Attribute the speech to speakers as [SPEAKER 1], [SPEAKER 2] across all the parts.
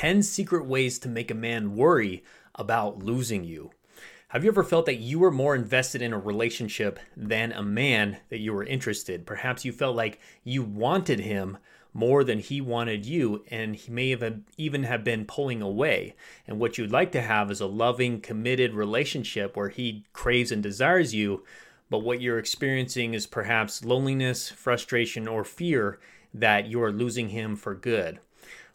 [SPEAKER 1] 10 secret ways to make a man worry about losing you. Have you ever felt that you were more invested in a relationship than a man that you were interested? Perhaps you felt like you wanted him more than he wanted you, and he may have even have been pulling away. And what you'd like to have is a loving, committed relationship where he craves and desires you, but what you're experiencing is perhaps loneliness, frustration, or fear that you are losing him for good.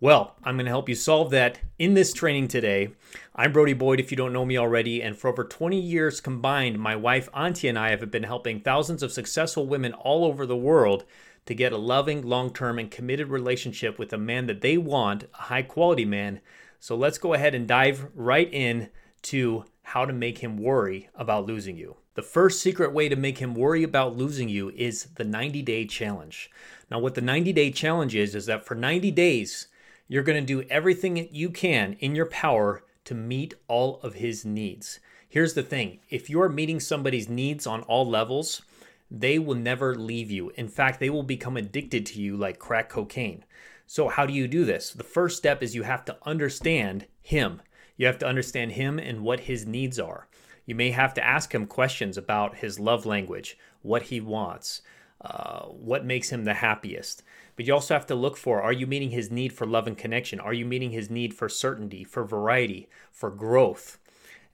[SPEAKER 1] Well, I'm going to help you solve that in this training today. I'm Brody Boyd, if you don't know me already, and for over 20 years combined, my wife Antia and I have been helping thousands of successful women all over the world to get a loving, long term, and committed relationship with a man that they want, a high quality man. So let's go ahead and dive right in to how to make him worry about losing you. The first secret way to make him worry about losing you is the 90 day challenge. Now, what the 90 day challenge is, is that for 90 days, you're going to do everything you can in your power to meet all of his needs. Here's the thing if you're meeting somebody's needs on all levels, they will never leave you. In fact, they will become addicted to you like crack cocaine. So, how do you do this? The first step is you have to understand him. You have to understand him and what his needs are. You may have to ask him questions about his love language, what he wants, uh, what makes him the happiest. But you also have to look for are you meeting his need for love and connection? Are you meeting his need for certainty, for variety, for growth,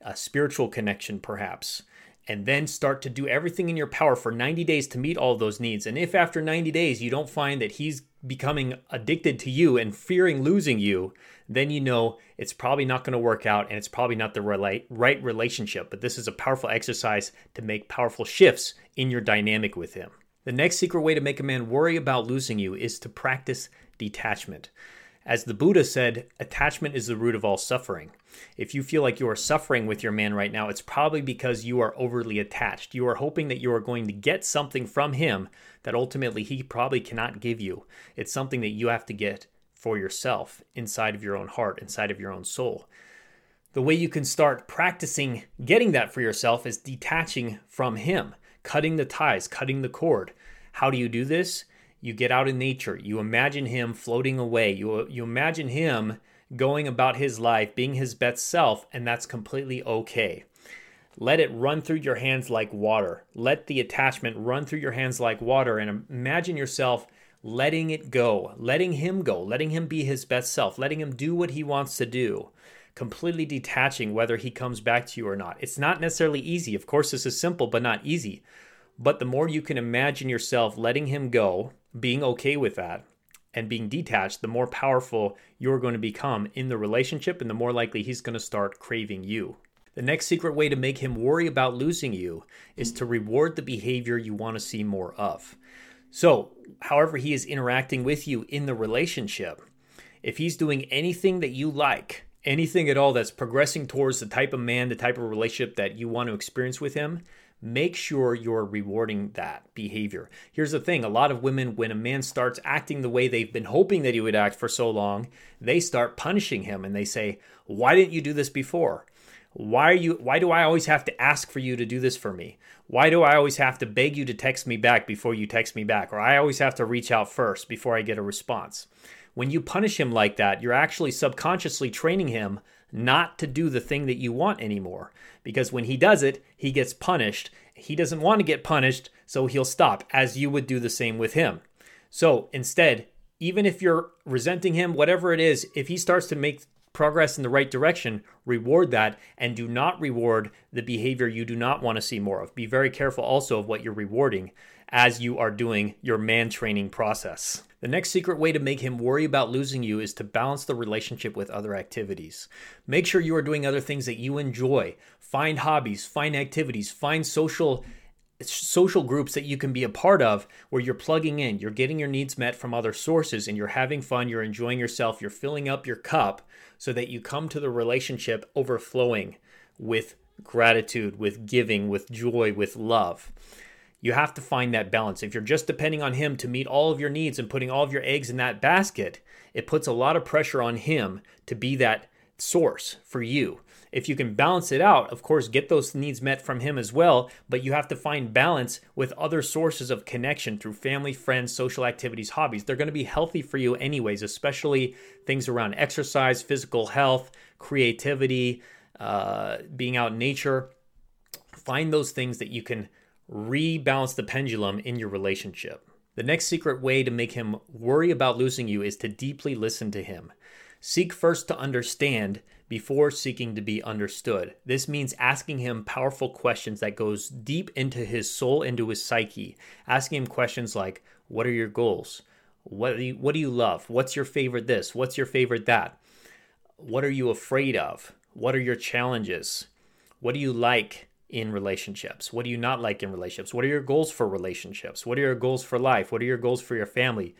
[SPEAKER 1] a spiritual connection, perhaps? And then start to do everything in your power for 90 days to meet all those needs. And if after 90 days you don't find that he's becoming addicted to you and fearing losing you, then you know it's probably not going to work out and it's probably not the right relationship. But this is a powerful exercise to make powerful shifts in your dynamic with him. The next secret way to make a man worry about losing you is to practice detachment. As the Buddha said, attachment is the root of all suffering. If you feel like you are suffering with your man right now, it's probably because you are overly attached. You are hoping that you are going to get something from him that ultimately he probably cannot give you. It's something that you have to get for yourself inside of your own heart, inside of your own soul. The way you can start practicing getting that for yourself is detaching from him cutting the ties, cutting the cord. How do you do this? You get out in nature. You imagine him floating away. You, you imagine him going about his life, being his best self, and that's completely okay. Let it run through your hands like water. Let the attachment run through your hands like water, and imagine yourself letting it go, letting him go, letting him be his best self, letting him do what he wants to do completely detaching whether he comes back to you or not. It's not necessarily easy. Of course, this is simple, but not easy. But the more you can imagine yourself letting him go, being okay with that, and being detached, the more powerful you're going to become in the relationship, and the more likely he's going to start craving you. The next secret way to make him worry about losing you is to reward the behavior you want to see more of. So, however, he is interacting with you in the relationship, if he's doing anything that you like, anything at all that's progressing towards the type of man, the type of relationship that you want to experience with him, make sure you're rewarding that behavior. Here's the thing a lot of women, when a man starts acting the way they've been hoping that he would act for so long, they start punishing him and they say, Why didn't you do this before? Why are you why do I always have to ask for you to do this for me? Why do I always have to beg you to text me back before you text me back? Or I always have to reach out first before I get a response. When you punish him like that, you're actually subconsciously training him not to do the thing that you want anymore. Because when he does it, he gets punished. He doesn't want to get punished, so he'll stop, as you would do the same with him. So instead, even if you're resenting him, whatever it is, if he starts to make progress in the right direction, reward that and do not reward the behavior you do not want to see more of. Be very careful also of what you're rewarding as you are doing your man training process. The next secret way to make him worry about losing you is to balance the relationship with other activities. Make sure you are doing other things that you enjoy. Find hobbies, find activities, find social social groups that you can be a part of where you're plugging in, you're getting your needs met from other sources and you're having fun, you're enjoying yourself, you're filling up your cup so that you come to the relationship overflowing with gratitude, with giving, with joy, with love. You have to find that balance. If you're just depending on him to meet all of your needs and putting all of your eggs in that basket, it puts a lot of pressure on him to be that source for you. If you can balance it out, of course, get those needs met from him as well, but you have to find balance with other sources of connection through family, friends, social activities, hobbies. They're going to be healthy for you, anyways, especially things around exercise, physical health, creativity, uh, being out in nature. Find those things that you can rebalance the pendulum in your relationship. The next secret way to make him worry about losing you is to deeply listen to him. Seek first to understand before seeking to be understood. This means asking him powerful questions that goes deep into his soul, into his psyche. Asking him questions like, "What are your goals? What do you, what do you love? What's your favorite this? What's your favorite that? What are you afraid of? What are your challenges? What do you like in relationships? What do you not like in relationships? What are your goals for relationships? What are your goals for life? What are your goals for your family?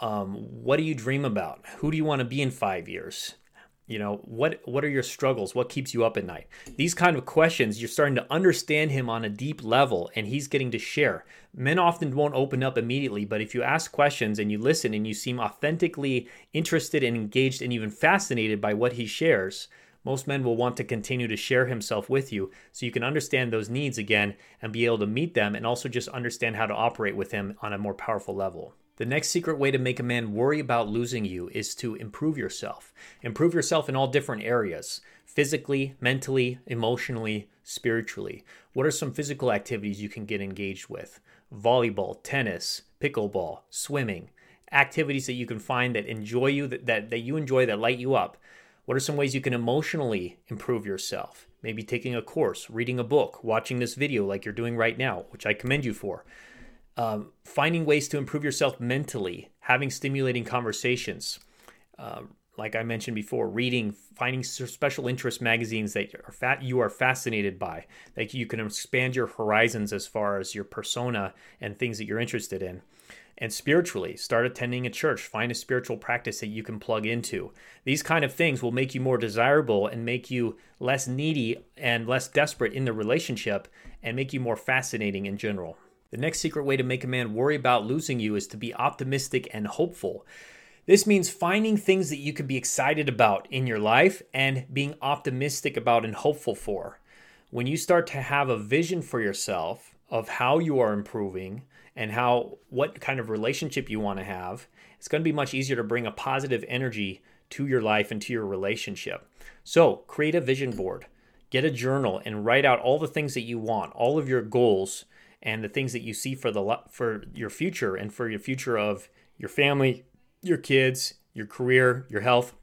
[SPEAKER 1] Um, what do you dream about? Who do you want to be in five years? You know, what what are your struggles? What keeps you up at night? These kind of questions, you're starting to understand him on a deep level and he's getting to share. Men often won't open up immediately, but if you ask questions and you listen and you seem authentically interested and engaged and even fascinated by what he shares, most men will want to continue to share himself with you so you can understand those needs again and be able to meet them and also just understand how to operate with him on a more powerful level. The next secret way to make a man worry about losing you is to improve yourself. Improve yourself in all different areas physically, mentally, emotionally, spiritually. What are some physical activities you can get engaged with? Volleyball, tennis, pickleball, swimming. Activities that you can find that enjoy you, that, that, that you enjoy, that light you up. What are some ways you can emotionally improve yourself? Maybe taking a course, reading a book, watching this video like you're doing right now, which I commend you for um, finding ways to improve yourself mentally, having stimulating conversations. Uh, like I mentioned before, reading, finding special interest magazines that are you are fascinated by, that you can expand your horizons as far as your persona and things that you're interested in. And spiritually, start attending a church, find a spiritual practice that you can plug into. These kind of things will make you more desirable and make you less needy and less desperate in the relationship and make you more fascinating in general. The next secret way to make a man worry about losing you is to be optimistic and hopeful. This means finding things that you can be excited about in your life and being optimistic about and hopeful for. When you start to have a vision for yourself of how you are improving and how what kind of relationship you want to have, it's going to be much easier to bring a positive energy to your life and to your relationship. So, create a vision board. Get a journal and write out all the things that you want, all of your goals and the things that you see for the for your future and for your future of your family, your kids, your career, your health.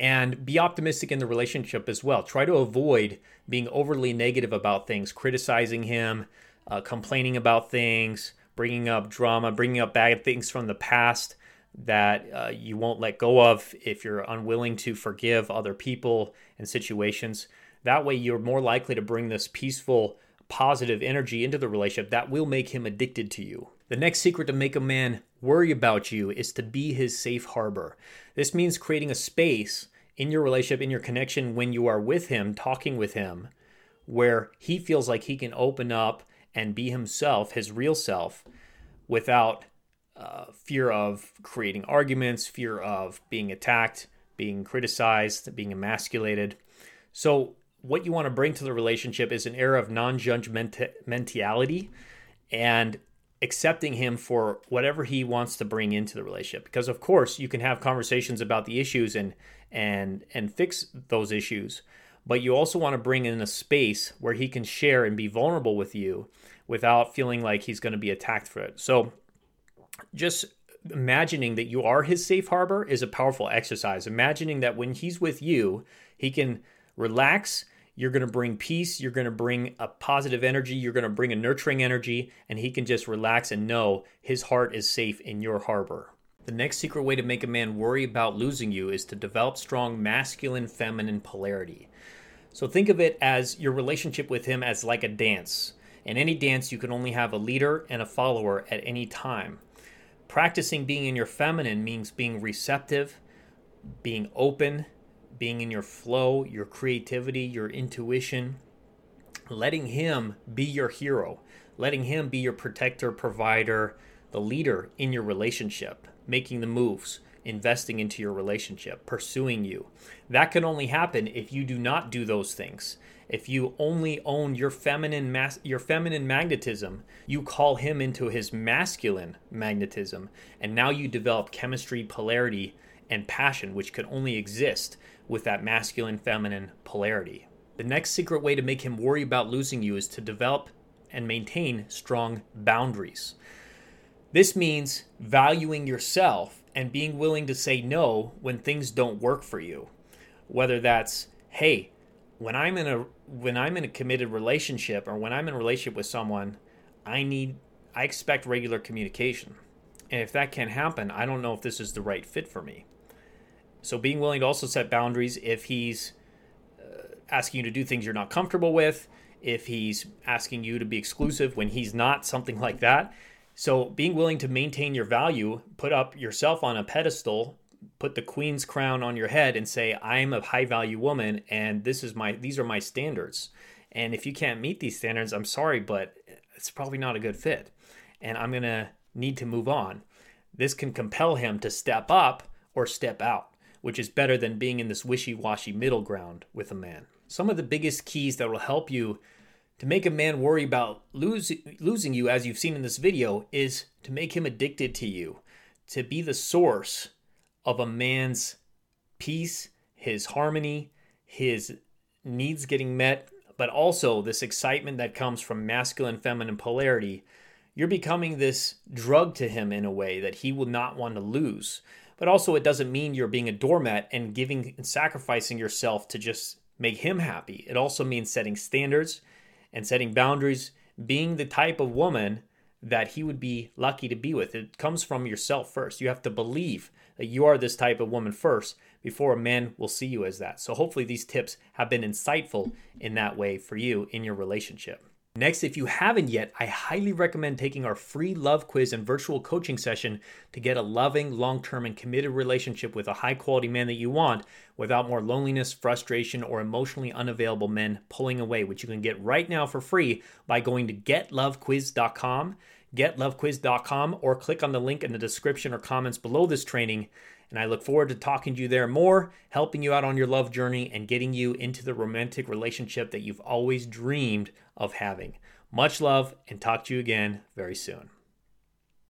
[SPEAKER 1] And be optimistic in the relationship as well. Try to avoid being overly negative about things, criticizing him, uh, complaining about things, bringing up drama, bringing up bad things from the past that uh, you won't let go of if you're unwilling to forgive other people and situations. That way, you're more likely to bring this peaceful positive energy into the relationship that will make him addicted to you. The next secret to make a man worry about you is to be his safe harbor. This means creating a space in your relationship, in your connection when you are with him, talking with him, where he feels like he can open up and be himself, his real self, without uh, fear of creating arguments, fear of being attacked, being criticized, being emasculated. So, what you want to bring to the relationship is an air of non-judgmentality and accepting him for whatever he wants to bring into the relationship. Because of course you can have conversations about the issues and and and fix those issues but you also want to bring in a space where he can share and be vulnerable with you without feeling like he's going to be attacked for it. So just imagining that you are his safe harbor is a powerful exercise. Imagining that when he's with you he can relax you're going to bring peace. You're going to bring a positive energy. You're going to bring a nurturing energy, and he can just relax and know his heart is safe in your harbor. The next secret way to make a man worry about losing you is to develop strong masculine feminine polarity. So think of it as your relationship with him as like a dance. In any dance, you can only have a leader and a follower at any time. Practicing being in your feminine means being receptive, being open, being in your flow, your creativity, your intuition, letting Him be your hero, letting Him be your protector, provider, the leader in your relationship, making the moves, investing into your relationship, pursuing you. That can only happen if you do not do those things. If you only own your feminine mas- your feminine magnetism, you call him into his masculine magnetism, and now you develop chemistry, polarity, and passion, which could only exist with that masculine feminine polarity. The next secret way to make him worry about losing you is to develop and maintain strong boundaries. This means valuing yourself and being willing to say no when things don't work for you. Whether that's, hey, when I'm in a when I'm in a committed relationship or when I'm in a relationship with someone, I need I expect regular communication. And if that can't happen, I don't know if this is the right fit for me. So being willing to also set boundaries if he's uh, asking you to do things you're not comfortable with, if he's asking you to be exclusive when he's not, something like that. So being willing to maintain your value, put up yourself on a pedestal, put the queen's crown on your head and say, "I'm a high value woman and this is my these are my standards." And if you can't meet these standards, I'm sorry, but it's probably not a good fit. And I'm going to need to move on. This can compel him to step up or step out, which is better than being in this wishy washy middle ground with a man. Some of the biggest keys that will help you to make a man worry about lose, losing you, as you've seen in this video, is to make him addicted to you, to be the source of a man's peace, his harmony, his needs getting met, but also this excitement that comes from masculine feminine polarity. You're becoming this drug to him in a way that he will not want to lose. But also, it doesn't mean you're being a doormat and giving and sacrificing yourself to just make him happy. It also means setting standards and setting boundaries, being the type of woman that he would be lucky to be with. It comes from yourself first. You have to believe that you are this type of woman first before a man will see you as that. So hopefully these tips have been insightful in that way for you in your relationship. Next, if you haven't yet, I highly recommend taking our free love quiz and virtual coaching session to get a loving, long term, and committed relationship with a high quality man that you want without more loneliness, frustration, or emotionally unavailable men pulling away, which you can get right now for free by going to getlovequiz.com, getlovequiz.com, or click on the link in the description or comments below this training and I look forward to talking to you there more, helping you out on your love journey, and getting you into the romantic relationship that you've always dreamed of having. Much love, and talk to you again very soon.